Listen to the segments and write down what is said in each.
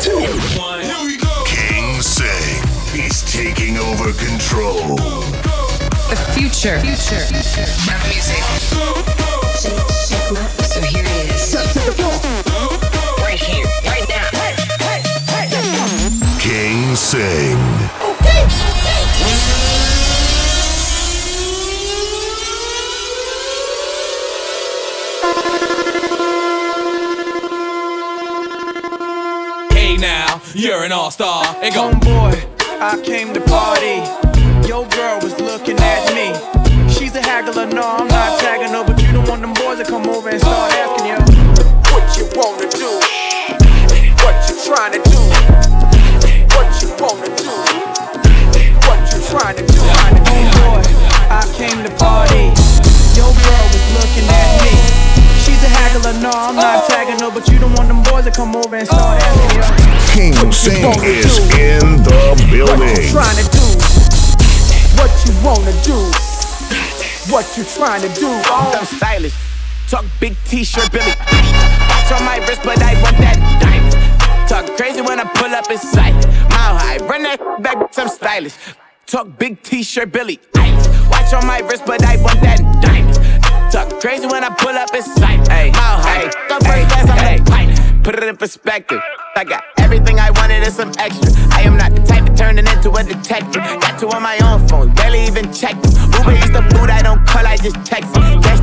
two, one. Here we go. King Singh. He's taking over control. The future, future, future of music. So here it is. Right here, right now. King Singh. You're an all-star. And go. Homeboy, I came to party. Your girl was looking at me. She's a haggler, no, I'm not tagging her, but you don't want them boys to come over and start asking you what you wanna do, what you trying to do, what you wanna do, what you trying to do. Homeboy, I came to party. Your girl was looking at me. She's a haggler, no, I'm not oh. tagging her, but you don't want them boys to come over and start oh. asking you. King Singh is in the building. What you building. trying to do? What you wanna do? What you trying to do? I'm stylish. Talk big t-shirt, Billy. Watch on my wrist, but I want that diamond. Talk crazy when I pull up in sight. Mile high, run that back, I'm stylish. Talk big t-shirt, Billy. Watch on my wrist, but I want that diamond. Talk crazy when I pull up in sight. Ay, mile high, the first class, I'm pilot. Put it in perspective. I got everything I wanted and some extra. I am not the type turning into a detective. Got two on my own phone, barely even checked. Uber eats the food I don't call, I just text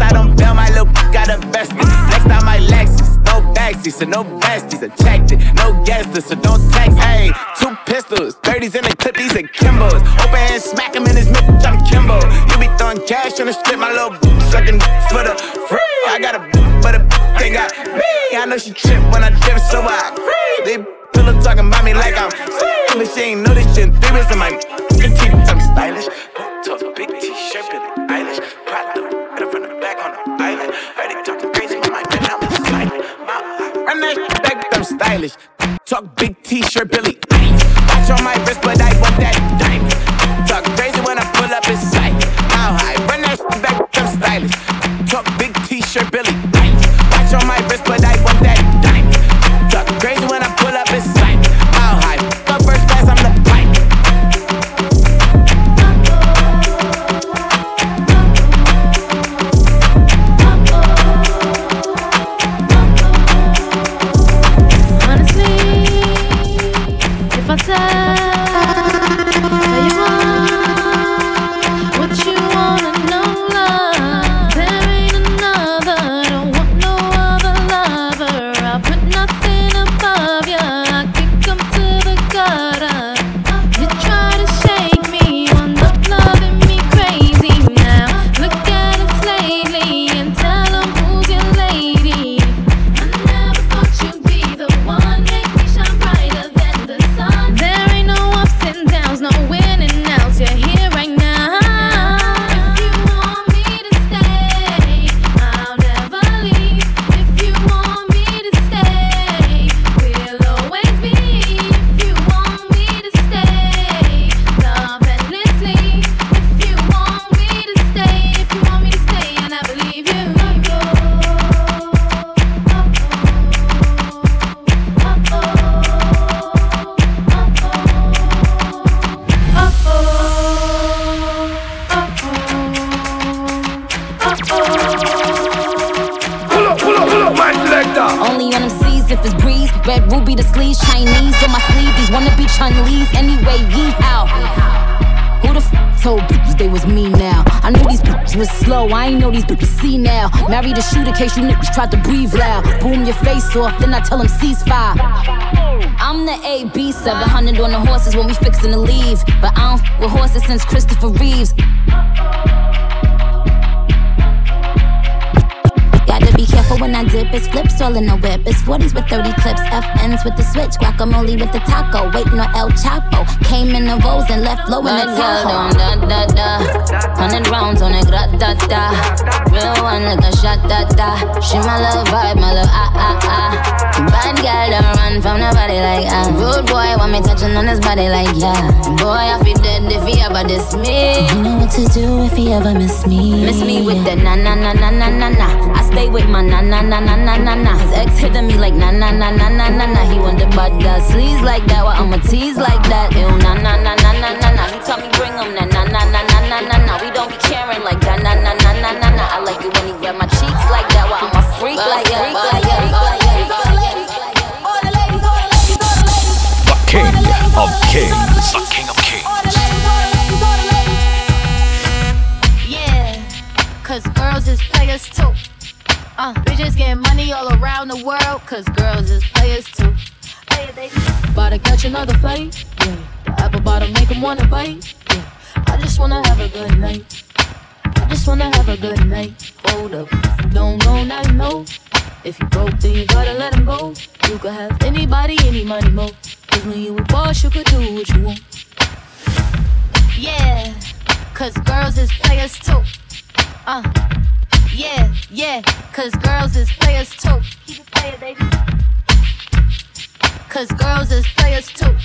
out on bail, my little got invested. Next out my Lexus, no backseat, so no besties. I checked it, no guest so don't text. Hey, two pistols, 30s in the clip, these are Kimbos. Open hand, smack him in his mid, I'm Kimbo. You be throwing cash on the strip, my little sucking for the free. I got a but a they got me. I know she trip when I dip, so I agree. They pillow talking about me like I'm but she ain't know. Three in my teeth, I'm stylish. Talk big t-shirt, Billie Eilish. The back on the island. Crazy, my man, I'm back, I'm stylish. Talk big t-shirt, Billy. Watch on my wrist, but I want that diamond. Talk crazy when I pull up in sight. How high? Run that back, I'm stylish. Talk big t-shirt, Billy. Watch on my wrist, but I want that told bitches they was me now? I knew these bitches was slow. I ain't know these bitches see now. Married a shooter case you niggas tried to breathe loud. Boom your face off, then I tell them ceasefire. I'm the AB 700 on the horses when we fixin' to leave. But I don't f with horses since Christopher Reeves. Careful when I dip. It's flips all in the whip. It's 40s with 30 clips. FNs with the switch. Guacamole with the taco. Waiting on El Chapo. Came in the rolls and left low in the Bad girl Tahoe. down da da da. Hundred rounds on a grat da da. Real one like a shot da da. She my little vibe, my little ah ah ah. Bad girl don't run from nobody. like ah. Rude boy want me touching on his body like yeah. Boy, I feel dead if he ever diss me. You know what to do if he ever miss me. Miss me with the na na na na na na na. I stay with my na na na na na na na. His ex hitting me like na na na na na na na. He want the bad girl sleeves like that, well I'ma tease like that. Ew na na na na na na na. He tell me bring him na na na na na na na na. We don't be caring like that na na na na na na. I like it when he grab my cheeks like that, well I'm a freak like that. That, like that. king of kings. The king of kings. Yeah, cause girls is players too. Uh, bitches getting money all around the world, cause girls is players too. About to catch another fight. Yeah, the apple bottom make 'em wanna bite. Yeah, I just wanna have a good night. I just wanna have a good night. Hold up, if you don't know, now you know. If you broke, then you gotta let him go. You could have anybody, any money, mo. Cause when you a boss, you could do what you want. Yeah, cause girls is players too. Uh, yeah, yeah, cause girls is players too. Keep it player, baby. Cause girls is players too.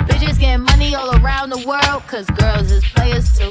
Bitches getting money all around the world, cause girls is players too.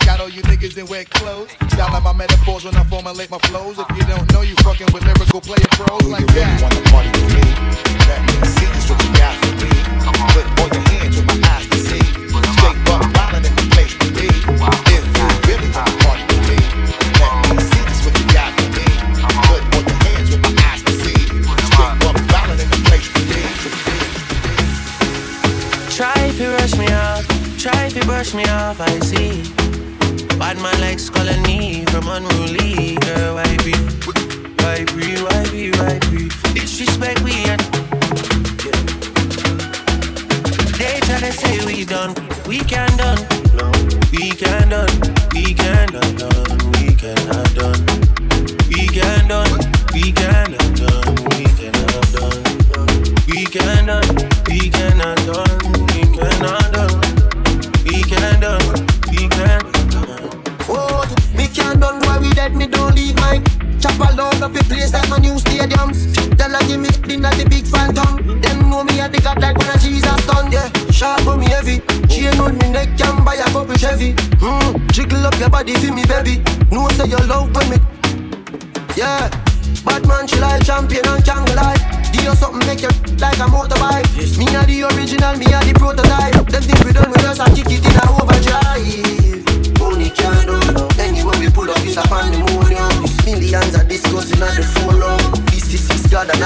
got all you niggas in wet clothes. Style like my metaphors when I formulate my flows. If you don't know, you fucking with lyrical player pros like Do you that. really wanna party with me? Me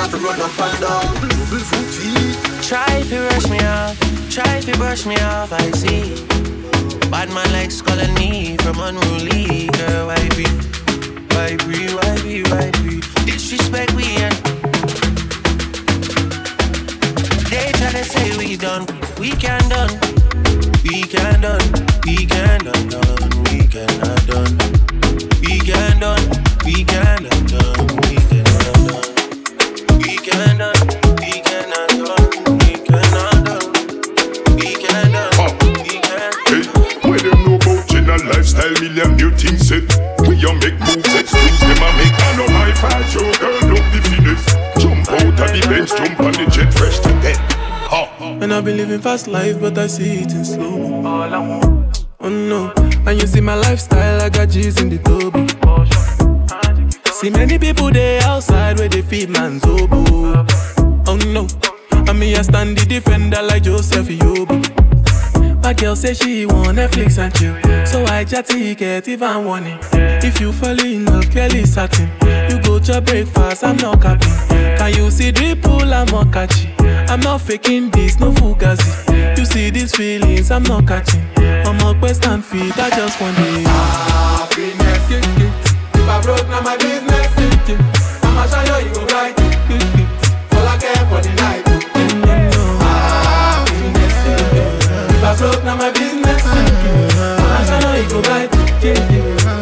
to run up and down Global footy Try if you rush me off, try if you brush me off, I see. Bad man likes calling me from unruly. Girl, why be? Why be? Why be? Why be? Disrespect we and they try to say we done, we can done, we can done, we can done, we cannot done, we can done, we cannot done, been living fast life, but I see it in slow. Oh no, and you see my lifestyle, I got G's in the Toby. See many people there outside where they feed man's oboe. Oh no, and me I stand the defender like Joseph Yobo. My girl say she want Netflix and chill, so I just ticket if I'm warning. If you fall in love, Kelly satin. You go to breakfast, I'm not capping. Can you see the pool? I'm not catching. I'm not faking this, no fugazi. You see these feelings, I'm not catching. I'm not quest and feed, I just want it. Happiness. If I broke, now my business. I'ma show you, you go right. All I care for the night. Happiness. If I broke, now my business. I'ma show you, you go right.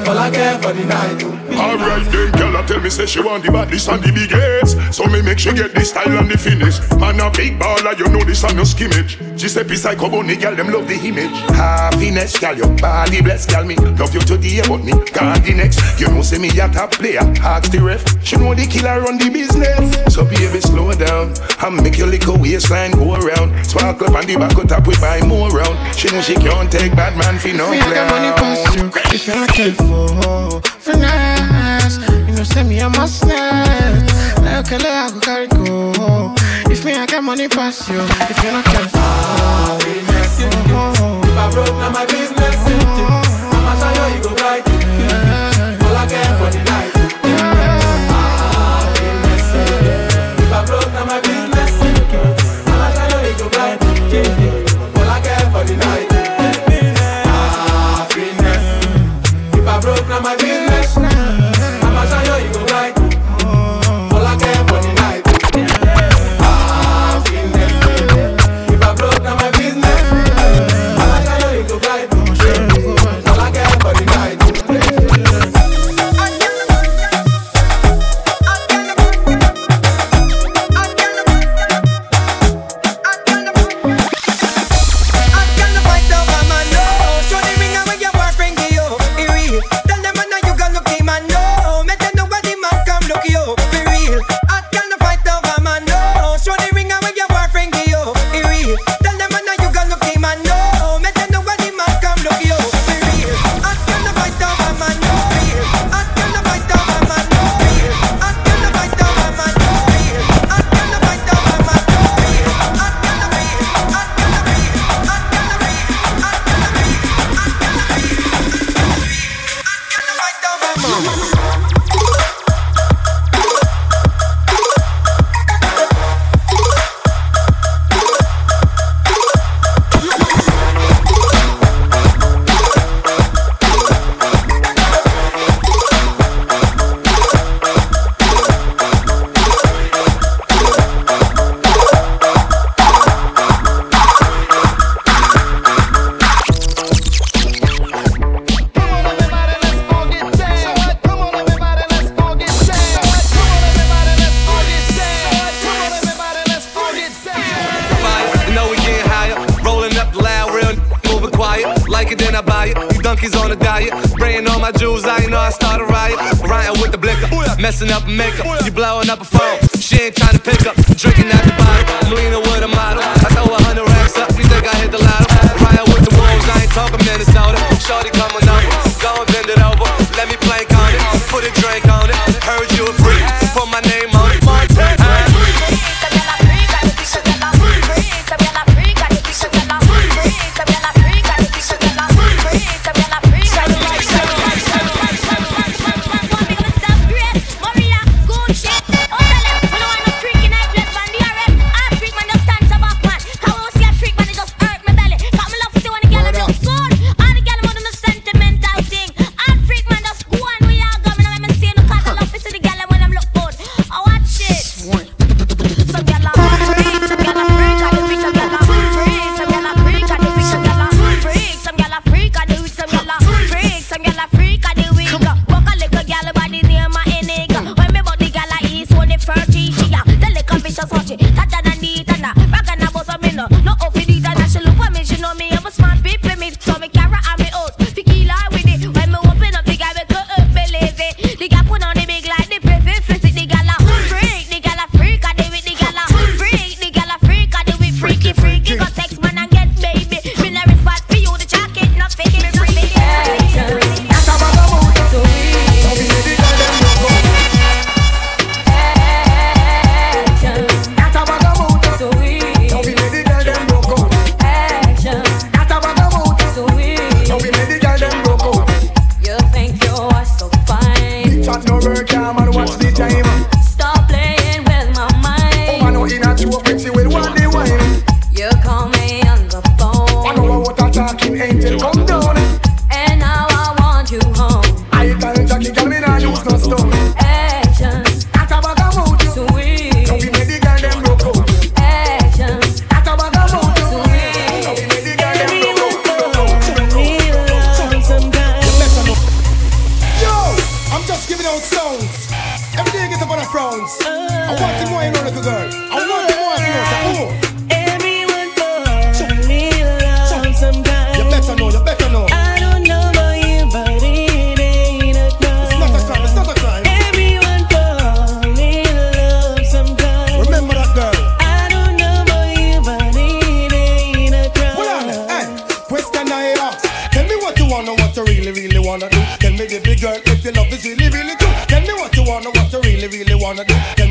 All I care for the night. Alright, then girl, I tell me say she want the badness and the biggest. So me make she get the style and the finish. Man a big baller, you know this a no skimmage. She say psycho bunny, girl, them love the image. Happiness, girl, your body bless, girl, me love you to today, but me gone the next. You know say me a top player, ask the ref. She know the killer run the business. So baby, slow down and make your little waistline go around. Spark up on the back of top, we buy more round. She know she can't take bad man for no I got money past you if you're not careful. Finesse, you send me a must net. Like a I go carry go. If me I got money past you if you're not careful. If I broke, now my business. I'ma Every day I get up on the frowns. I want to go you know, little girl. What what you really, really wanna do.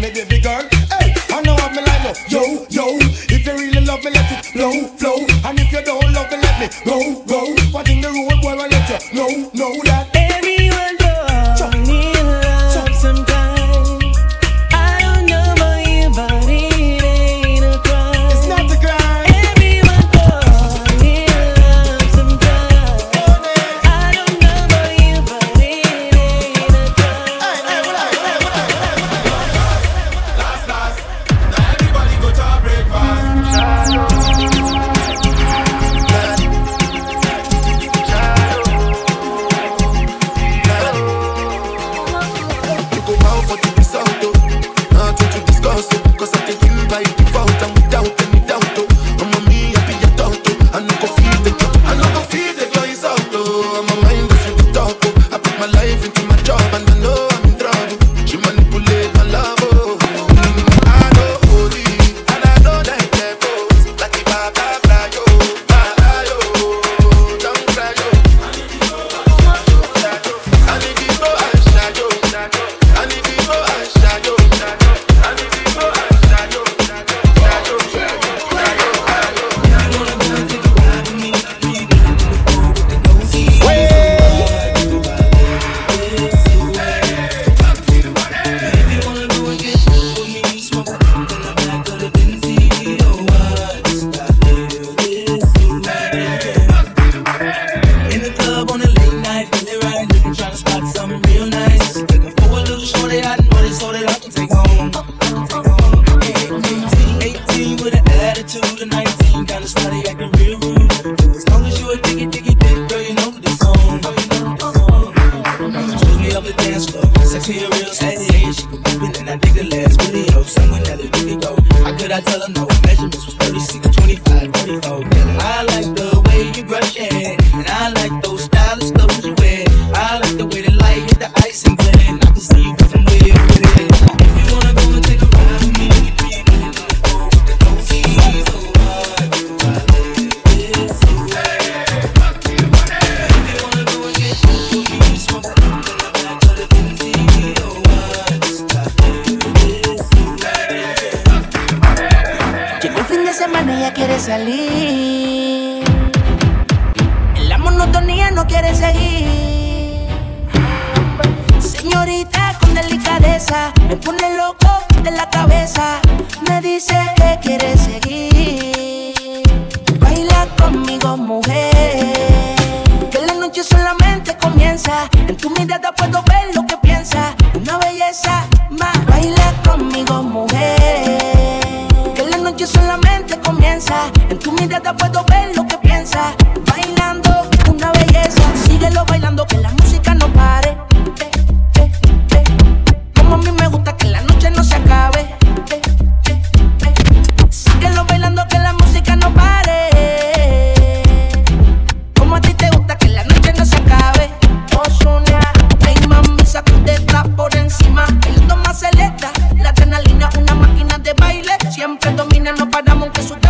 No paramos,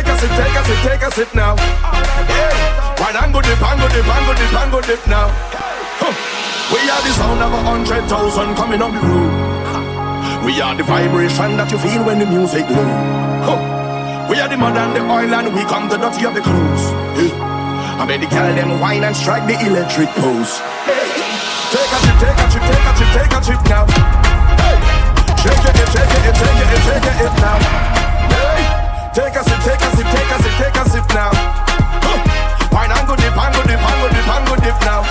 Take a sip, take a sip, take a sip now. Yeah. go dip, pango dip, pango dip, go dip now. Huh. We are the sound of a hundred thousand coming on the road. We are the vibration that you feel when the music blows. Huh. We are the mud and the oil and we come the dirty of the clothes. Yeah. I made the girl them wine and strike the electric pose. Take a chip, take a chip, take a chip, take a chip now. Hey. Shake it, shake it, shake it, shake it, shake it now. Hey. Take a take a sip, take a sip, take a sip now. Huh. Wine and go dip, and go dip, and go dip, and go dip now.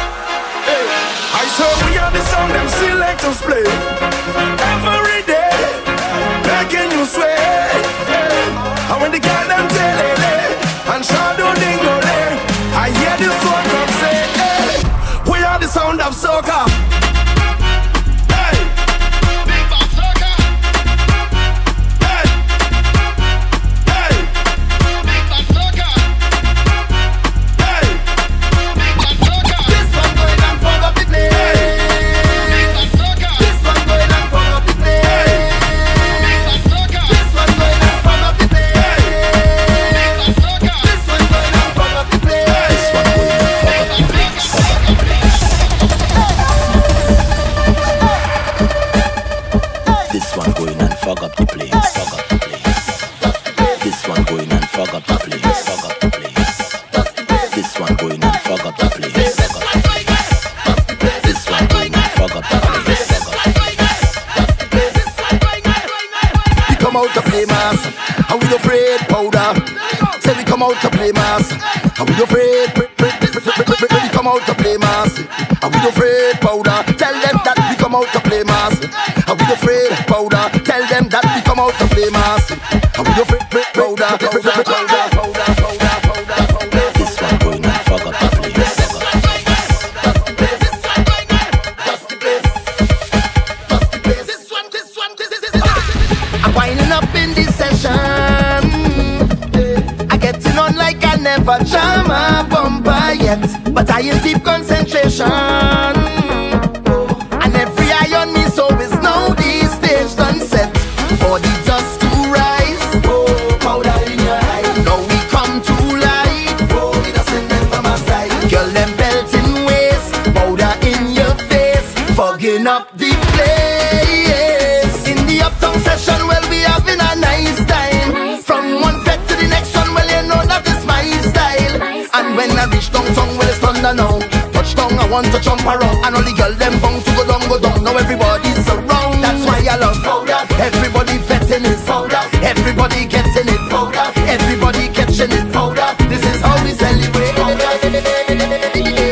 Hey. I saw we are the song them selectors play every day, making you sway. Hey. And when the girl them tell it, and shadow dingo I hear the one come say, hey. We are the sound of soccer. Out to play mass. And we afraid. We come out to play mass. And we afraid powder. Tell them that we come out to play mass. And we afraid powder. Tell them that we come out to play mass. And we afraid powder, want to jump around. And all the girl them bound to go down, go down. Now everybody's around. That's why I love powder. Everybody vetting it powder. Everybody getting it powder. Everybody catching it powder. This is how we celebrate powder.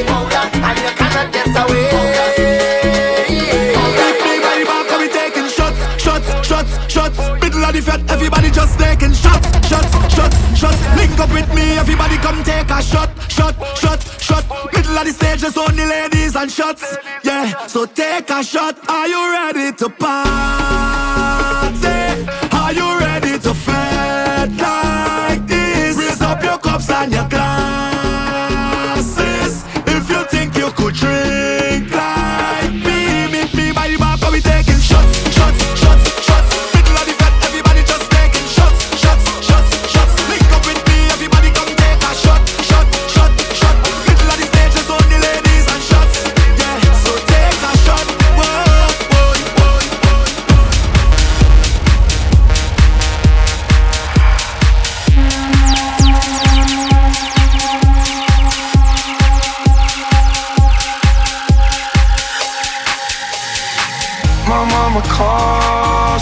Powder, and you cannot get away. Shots, shots, shots, shots. Middle of the fat, everybody just taking shots, shots, shots, shots. Link up with me, everybody come take a shot, shot, shot, shot. Middle of the stage, just ladies and shots. Yeah, so take a shot. Are you ready to party?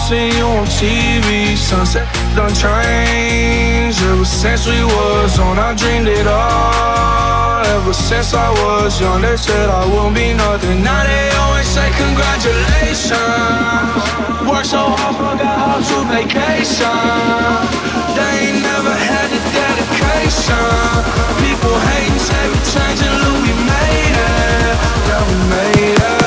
Seen you on TV. Sunset done changed ever since we was on. I dreamed it all. Ever since I was young, they said I won't be nothing. Now they always say congratulations. Work so hard, forgot how to vacation. They ain't never had the dedication. People hating, say we changing, look, we made it. Yeah, we made it.